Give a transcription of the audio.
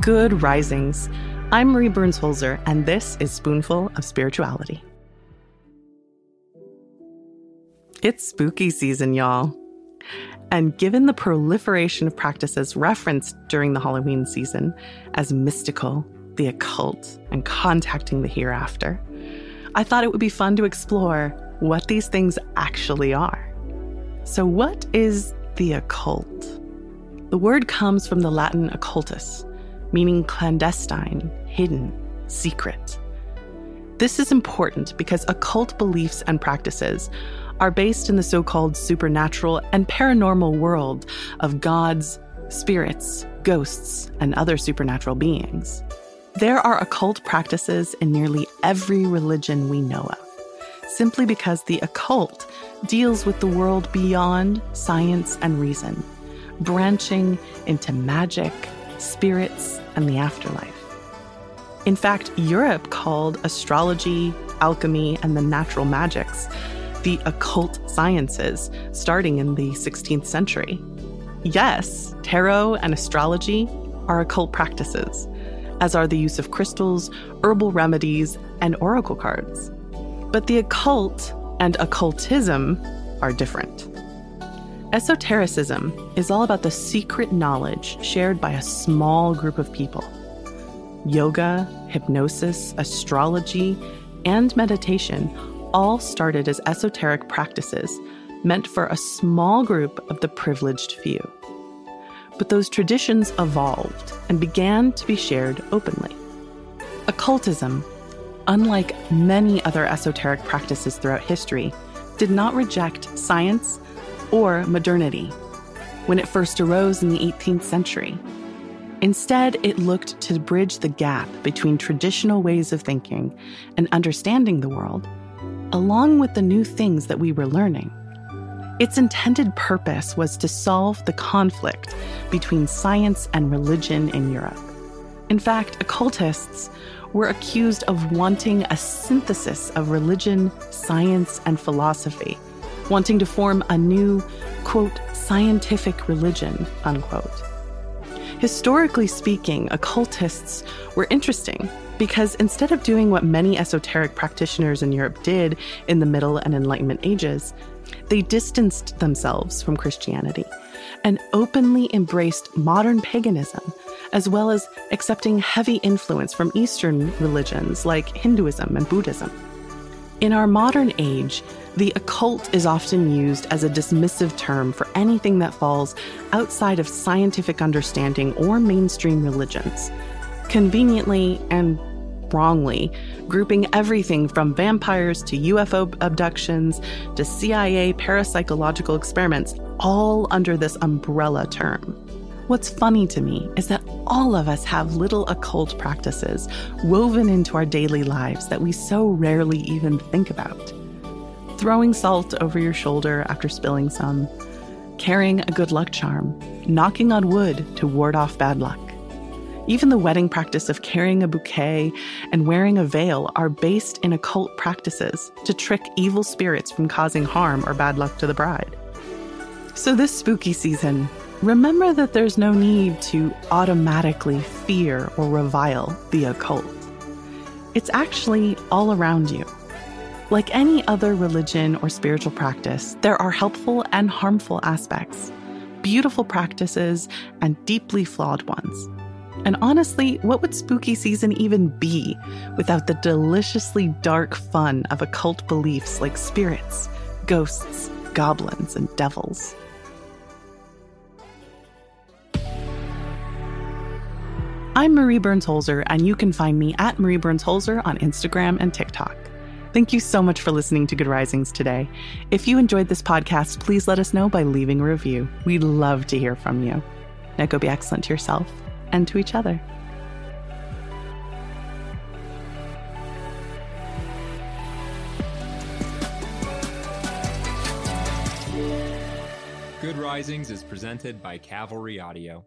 Good risings. I'm Marie Burns Holzer, and this is Spoonful of Spirituality. It's spooky season, y'all. And given the proliferation of practices referenced during the Halloween season as mystical, the occult, and contacting the hereafter, I thought it would be fun to explore what these things actually are. So, what is the occult? The word comes from the Latin occultus, meaning clandestine, hidden, secret. This is important because occult beliefs and practices are based in the so called supernatural and paranormal world of gods, spirits, ghosts, and other supernatural beings. There are occult practices in nearly every religion we know of, simply because the occult deals with the world beyond science and reason, branching into magic, spirits, and the afterlife. In fact, Europe called astrology, alchemy, and the natural magics the occult sciences starting in the 16th century. Yes, tarot and astrology are occult practices, as are the use of crystals, herbal remedies, and oracle cards. But the occult and occultism are different. Esotericism is all about the secret knowledge shared by a small group of people. Yoga, hypnosis, astrology, and meditation all started as esoteric practices meant for a small group of the privileged few. But those traditions evolved and began to be shared openly. Occultism, unlike many other esoteric practices throughout history, did not reject science or modernity when it first arose in the 18th century. Instead, it looked to bridge the gap between traditional ways of thinking and understanding the world, along with the new things that we were learning. Its intended purpose was to solve the conflict between science and religion in Europe. In fact, occultists were accused of wanting a synthesis of religion, science, and philosophy wanting to form a new, quote, scientific religion, unquote. Historically speaking, occultists were interesting because instead of doing what many esoteric practitioners in Europe did in the Middle and Enlightenment ages, they distanced themselves from Christianity and openly embraced modern paganism, as well as accepting heavy influence from Eastern religions like Hinduism and Buddhism. In our modern age, the occult is often used as a dismissive term for anything that falls outside of scientific understanding or mainstream religions. Conveniently and wrongly, grouping everything from vampires to UFO abductions to CIA parapsychological experiments all under this umbrella term. What's funny to me is that all of us have little occult practices woven into our daily lives that we so rarely even think about. Throwing salt over your shoulder after spilling some, carrying a good luck charm, knocking on wood to ward off bad luck. Even the wedding practice of carrying a bouquet and wearing a veil are based in occult practices to trick evil spirits from causing harm or bad luck to the bride. So, this spooky season, remember that there's no need to automatically fear or revile the occult. It's actually all around you. Like any other religion or spiritual practice, there are helpful and harmful aspects, beautiful practices, and deeply flawed ones. And honestly, what would spooky season even be without the deliciously dark fun of occult beliefs like spirits, ghosts, goblins, and devils? I'm Marie Burns Holzer, and you can find me at Marie Burns Holzer on Instagram and TikTok. Thank you so much for listening to Good Risings today. If you enjoyed this podcast, please let us know by leaving a review. We'd love to hear from you. Now go be excellent to yourself and to each other. Good Risings is presented by Cavalry Audio.